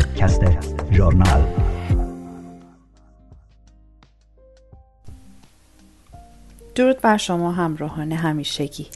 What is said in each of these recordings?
پادکست ژورنال درود بر شما همراهان همیشگی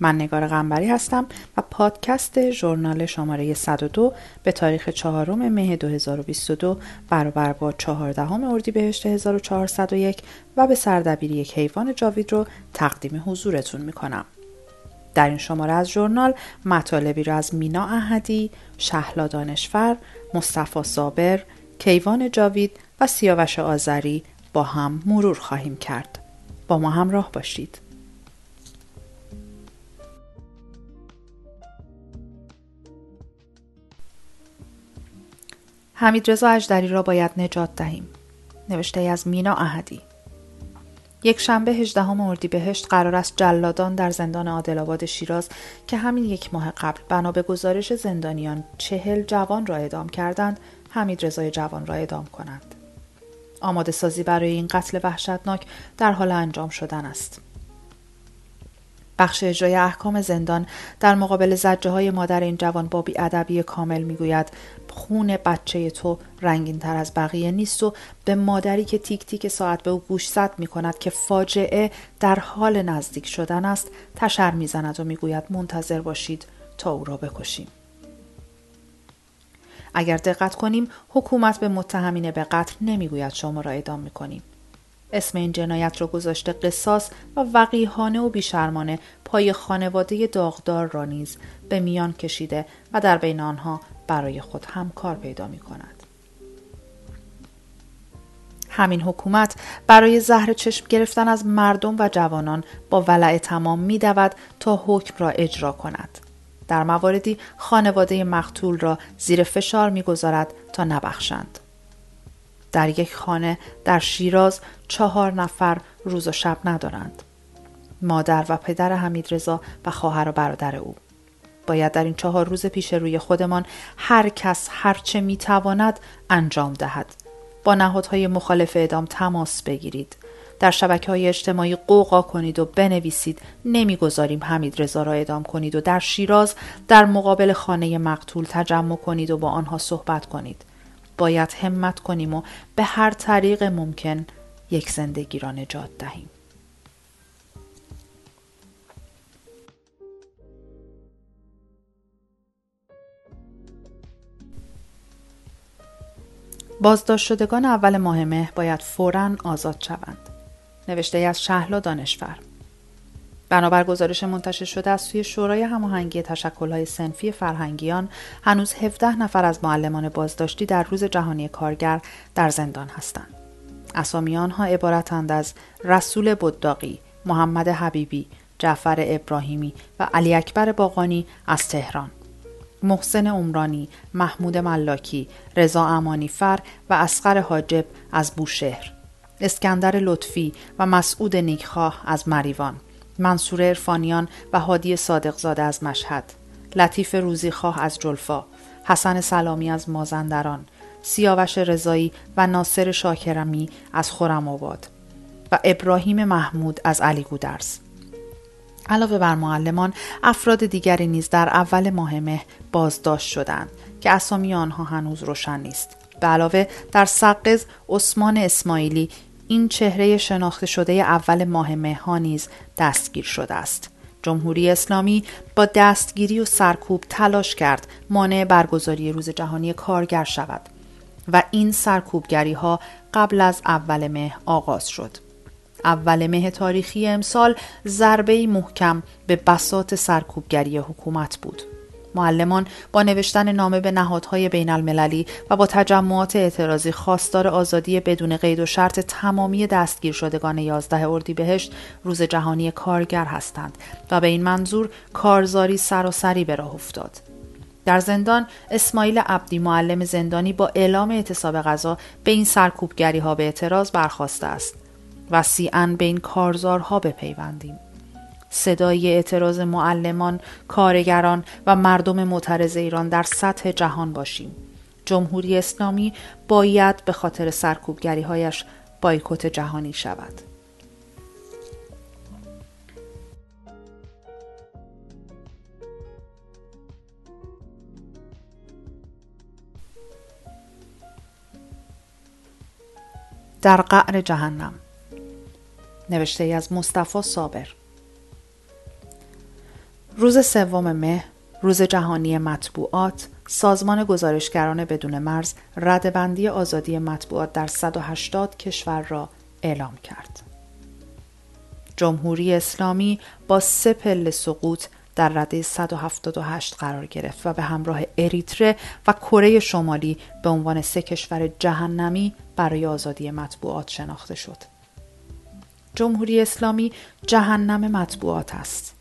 من نگار غنبری هستم و پادکست ژورنال شماره 102 به تاریخ چهارم مه 2022 برابر با 14 اردیبهشت 1401 و به سردبیری یک حیوان جاوید رو تقدیم حضورتون می‌کنم. در این شماره از ژورنال مطالبی را از مینا احدی، شهلا دانشفر، مصطفی صابر، کیوان جاوید و سیاوش آذری با هم مرور خواهیم کرد. با ما همراه باشید. حمید رضا اجدری را باید نجات دهیم. نوشته از مینا احدی یک شنبه 18 اردیبهشت قرار است جلادان در زندان عادل شیراز که همین یک ماه قبل بنا به گزارش زندانیان چهل جوان را اعدام کردند حمید رضای جوان را اعدام کنند. آماده سازی برای این قتل وحشتناک در حال انجام شدن است. بخش اجرای احکام زندان در مقابل زجه های مادر این جوان با ادبی کامل می‌گوید خون بچه تو رنگین تر از بقیه نیست و به مادری که تیک تیک ساعت به او گوشزد می کند که فاجعه در حال نزدیک شدن است تشر می‌زند و می‌گوید منتظر باشید تا او را بکشیم. اگر دقت کنیم حکومت به متهمین به قتل نمی‌گوید شما را اعدام می‌کنیم. اسم این جنایت را گذاشته قصاص و وقیحانه و بیشرمانه پای خانواده داغدار را نیز به میان کشیده و در بین آنها برای خود همکار پیدا می کند. همین حکومت برای زهر چشم گرفتن از مردم و جوانان با ولع تمام می دود تا حکم را اجرا کند. در مواردی خانواده مقتول را زیر فشار می‌گذارد تا نبخشند. در یک خانه در شیراز چهار نفر روز و شب ندارند. مادر و پدر حمید رضا و خواهر و برادر او. باید در این چهار روز پیش روی خودمان هر کس هرچه می‌تواند انجام دهد. با نهادهای مخالف اعدام تماس بگیرید. در شبکه های اجتماعی قوقا کنید و بنویسید نمی‌گذاریم حمید رضا را اعدام کنید و در شیراز در مقابل خانه مقتول تجمع کنید و با آنها صحبت کنید. باید همت کنیم و به هر طریق ممکن یک زندگی را نجات دهیم. بازداشت شدگان اول ماه مه باید فوراً آزاد شوند. نوشته از شهلا دانشور بنابر گزارش منتشر شده از سوی شورای هماهنگی تشکلهای سنفی فرهنگیان هنوز 17 نفر از معلمان بازداشتی در روز جهانی کارگر در زندان هستند. اسامی آنها عبارتند از رسول بداقی، محمد حبیبی، جعفر ابراهیمی و علی اکبر باقانی از تهران. محسن عمرانی، محمود ملاکی، رضا امانی فر و اسقر حاجب از بوشهر. اسکندر لطفی و مسعود نیکخواه از مریوان. منصور ارفانیان و هادی صادقزاده از مشهد لطیف روزیخواه از جلفا حسن سلامی از مازندران سیاوش رضایی و ناصر شاکرمی از خورم آباد و ابراهیم محمود از علی گودرز. علاوه بر معلمان افراد دیگری نیز در اول ماه مه بازداشت شدند که اسامی آنها هنوز روشن نیست. به علاوه در سقز عثمان اسماعیلی این چهره شناخته شده اول ماه مه نیز دستگیر شده است. جمهوری اسلامی با دستگیری و سرکوب تلاش کرد مانع برگزاری روز جهانی کارگر شود و این سرکوبگری ها قبل از اول مه آغاز شد. اول مه تاریخی امسال ضربه محکم به بسات سرکوبگری حکومت بود. معلمان با نوشتن نامه به نهادهای بین المللی و با تجمعات اعتراضی خواستار آزادی بدون قید و شرط تمامی دستگیر شدگان 11 اردیبهشت روز جهانی کارگر هستند و به این منظور کارزاری سراسری به راه افتاد. در زندان اسماعیل عبدی معلم زندانی با اعلام اعتصاب غذا به این سرکوبگری ها به اعتراض برخواسته است و سیعن به این کارزارها بپیوندیم. صدای اعتراض معلمان، کارگران و مردم معترض ایران در سطح جهان باشیم. جمهوری اسلامی باید به خاطر سرکوبگری هایش بایکوت جهانی شود. در قعر جهنم نوشته ای از مصطفی صابر روز سوم مه روز جهانی مطبوعات سازمان گزارشگران بدون مرز ردبندی آزادی مطبوعات در 180 کشور را اعلام کرد. جمهوری اسلامی با سه پله سقوط در رده 178 قرار گرفت و به همراه اریتره و کره شمالی به عنوان سه کشور جهنمی برای آزادی مطبوعات شناخته شد. جمهوری اسلامی جهنم مطبوعات است.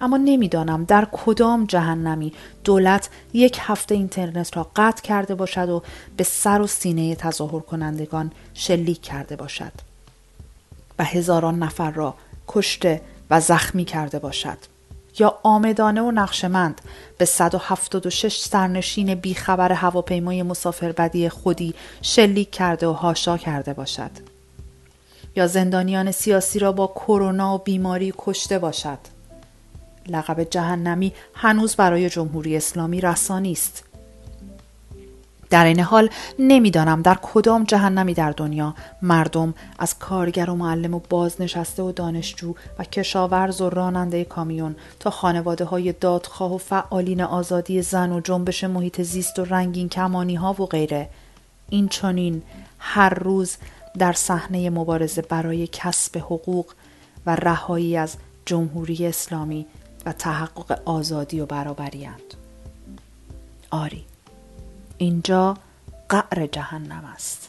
اما نمی‌دانم در کدام جهنمی دولت یک هفته اینترنت را قطع کرده باشد و به سر و سینه تظاهر کنندگان شلیک کرده باشد و هزاران نفر را کشته و زخمی کرده باشد یا آمدانه و نقشمند به 176 سرنشین بیخبر هواپیمای مسافربدی خودی شلیک کرده و هاشا کرده باشد یا زندانیان سیاسی را با کرونا و بیماری کشته باشد. لقب جهنمی هنوز برای جمهوری اسلامی رسانی است در این حال نمی‌دانم در کدام جهنمی در دنیا مردم از کارگر و معلم و بازنشسته و دانشجو و کشاورز و راننده کامیون تا خانواده های دادخواه و فعالین آزادی زن و جنبش محیط زیست و رنگین کمانی ها و غیره. این چنین هر روز در صحنه مبارزه برای کسب حقوق و رهایی از جمهوری اسلامی و تحقق آزادی و برابریند آری اینجا قعر جهنم است.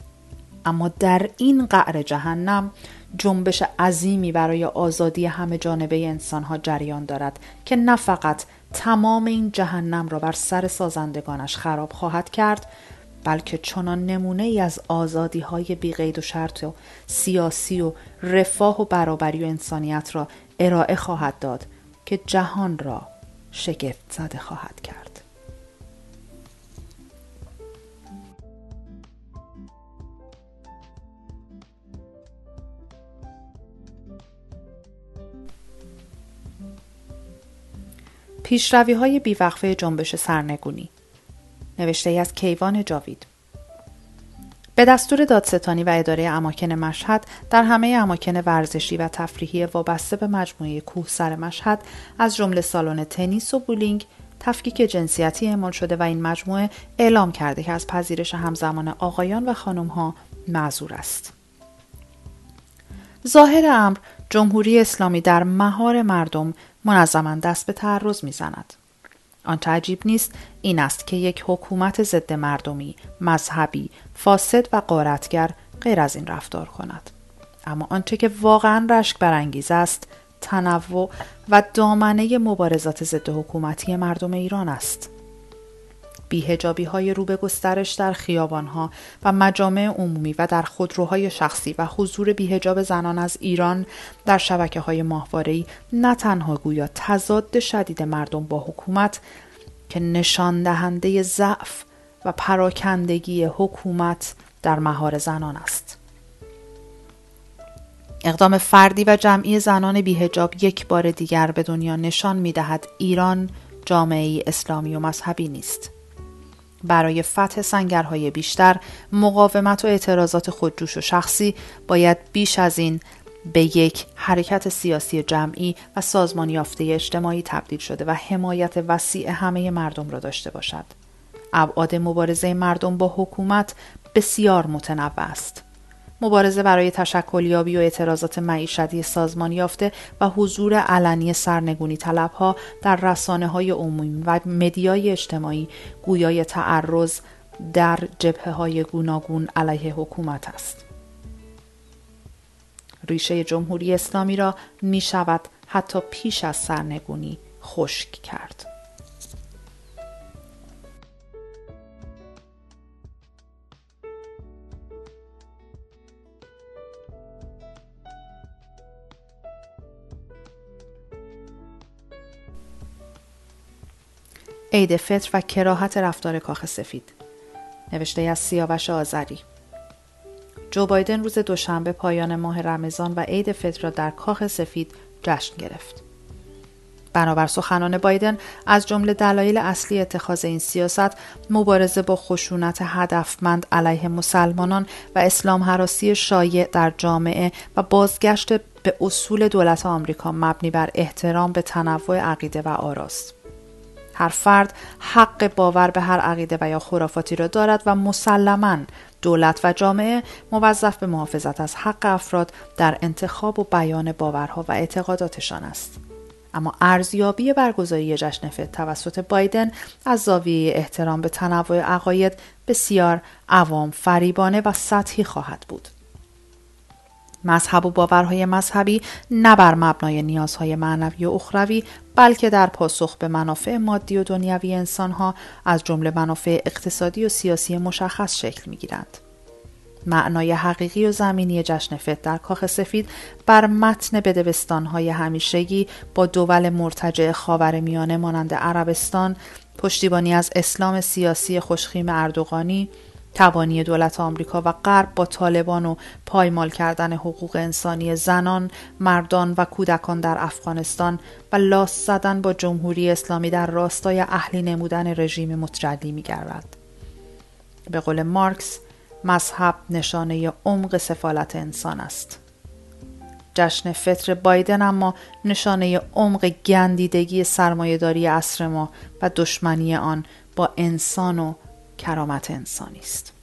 اما در این قعر جهنم جنبش عظیمی برای آزادی همه جانبه انسانها جریان دارد که نه فقط تمام این جهنم را بر سر سازندگانش خراب خواهد کرد بلکه چنان نمونه ای از آزادی های بیقید و شرط و سیاسی و رفاه و برابری و انسانیت را ارائه خواهد داد که جهان را شگفت زده خواهد کرد. پیشروی های بیوقفه جنبش سرنگونی نوشته ای از کیوان جاوید به دستور دادستانی و اداره اماکن مشهد در همه اماکن ورزشی و تفریحی وابسته به مجموعه کوهسر مشهد از جمله سالن تنیس و بولینگ تفکیک جنسیتی اعمال شده و این مجموعه اعلام کرده که از پذیرش همزمان آقایان و خانمها معذور است. ظاهر امر جمهوری اسلامی در مهار مردم منظما دست به تعرض می‌زند. آنچه عجیب نیست این است که یک حکومت ضد مردمی، مذهبی، فاسد و قارتگر غیر از این رفتار کند. اما آنچه که واقعا رشک برانگیز است تنوع و دامنه مبارزات ضد حکومتی مردم ایران است. بیهجابی های رو به گسترش در خیابان ها و مجامع عمومی و در خودروهای شخصی و حضور بیهجاب زنان از ایران در شبکه های ماهواره‌ای نه تنها گویا تضاد شدید مردم با حکومت که نشان دهنده ضعف و پراکندگی حکومت در مهار زنان است. اقدام فردی و جمعی زنان بیهجاب یک بار دیگر به دنیا نشان می دهد ایران جامعه اسلامی و مذهبی نیست. برای فتح سنگرهای بیشتر مقاومت و اعتراضات خودجوش و شخصی باید بیش از این به یک حرکت سیاسی جمعی و سازمان یافته اجتماعی تبدیل شده و حمایت وسیع همه مردم را داشته باشد. ابعاد مبارزه مردم با حکومت بسیار متنوع است. مبارزه برای تشکلیابی و اعتراضات معیشتی سازمان یافته و حضور علنی سرنگونی طلبها در رسانه های عمومی و مدیای اجتماعی گویای تعرض در جبهه های گوناگون علیه حکومت است. ریشه جمهوری اسلامی را می شود حتی پیش از سرنگونی خشک کرد. عید فطر و کراهت رفتار کاخ سفید. نوشته از سیاوش آذری. جو بایدن روز دوشنبه پایان ماه رمضان و عید فطر را در کاخ سفید جشن گرفت. بنابر سخنان بایدن از جمله دلایل اصلی اتخاذ این سیاست مبارزه با خشونت هدفمند علیه مسلمانان و اسلام حراسی شایع در جامعه و بازگشت به اصول دولت آمریکا مبنی بر احترام به تنوع عقیده و آراست. هر فرد حق باور به هر عقیده و یا خرافاتی را دارد و مسلما دولت و جامعه موظف به محافظت از حق افراد در انتخاب و بیان باورها و اعتقاداتشان است. اما ارزیابی برگزاری جشن فت توسط بایدن از زاویه احترام به تنوع عقاید بسیار عوام فریبانه و سطحی خواهد بود. مذهب و باورهای مذهبی نه بر مبنای نیازهای معنوی و اخروی بلکه در پاسخ به منافع مادی و دنیوی انسانها از جمله منافع اقتصادی و سیاسی مشخص شکل می گیرند. معنای حقیقی و زمینی جشن فت در کاخ سفید بر متن بدبستانهای همیشگی با دول مرتجع خاور میانه مانند عربستان پشتیبانی از اسلام سیاسی خوشخیم اردوغانی توانی دولت آمریکا و غرب با طالبان و پایمال کردن حقوق انسانی زنان، مردان و کودکان در افغانستان و لاس زدن با جمهوری اسلامی در راستای اهلی نمودن رژیم متجلی می گرد. به قول مارکس مذهب نشانه عمق سفالت انسان است. جشن فطر بایدن اما نشانه عمق گندیدگی سرمایهداری اصر ما و دشمنی آن با انسان و کرامت انسانی است.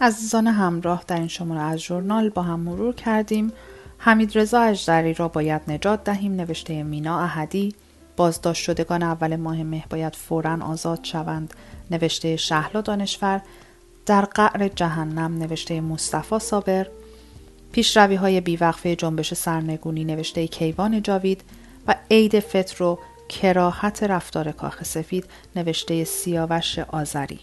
عزیزان همراه در این شماره از ژورنال با هم مرور کردیم. حمید رضا اجدری را باید نجات دهیم. نوشته مینا احدی بازداشت شدگان اول ماه مه باید فورا آزاد شوند. نوشته شهلا دانشور در قعر جهنم نوشته مصطفی صابر. پیشروی های بیوقفه جنبش سرنگونی نوشته کیوان جاوید و عید فطر و کراهت رفتار کاخ سفید نوشته سیاوش آذری.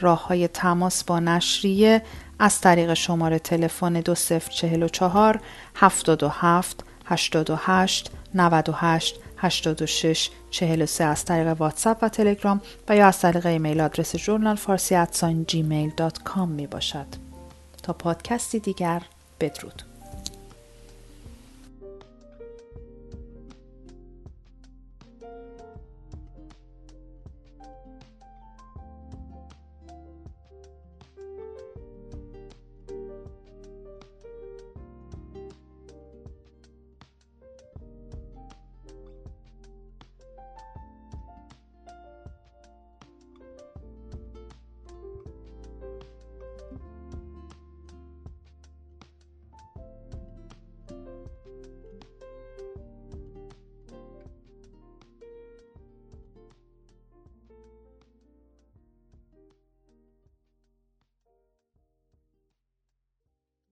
راه های تماس با نشریه از طریق شماره تلفن 2044 77 88 98 86 43 از طریق واتساپ و تلگرام و یا از طریق ایمیل آدرس جورنال فارسی اتسان جیمیل دات کام می باشد. تا پادکستی دیگر بدرود.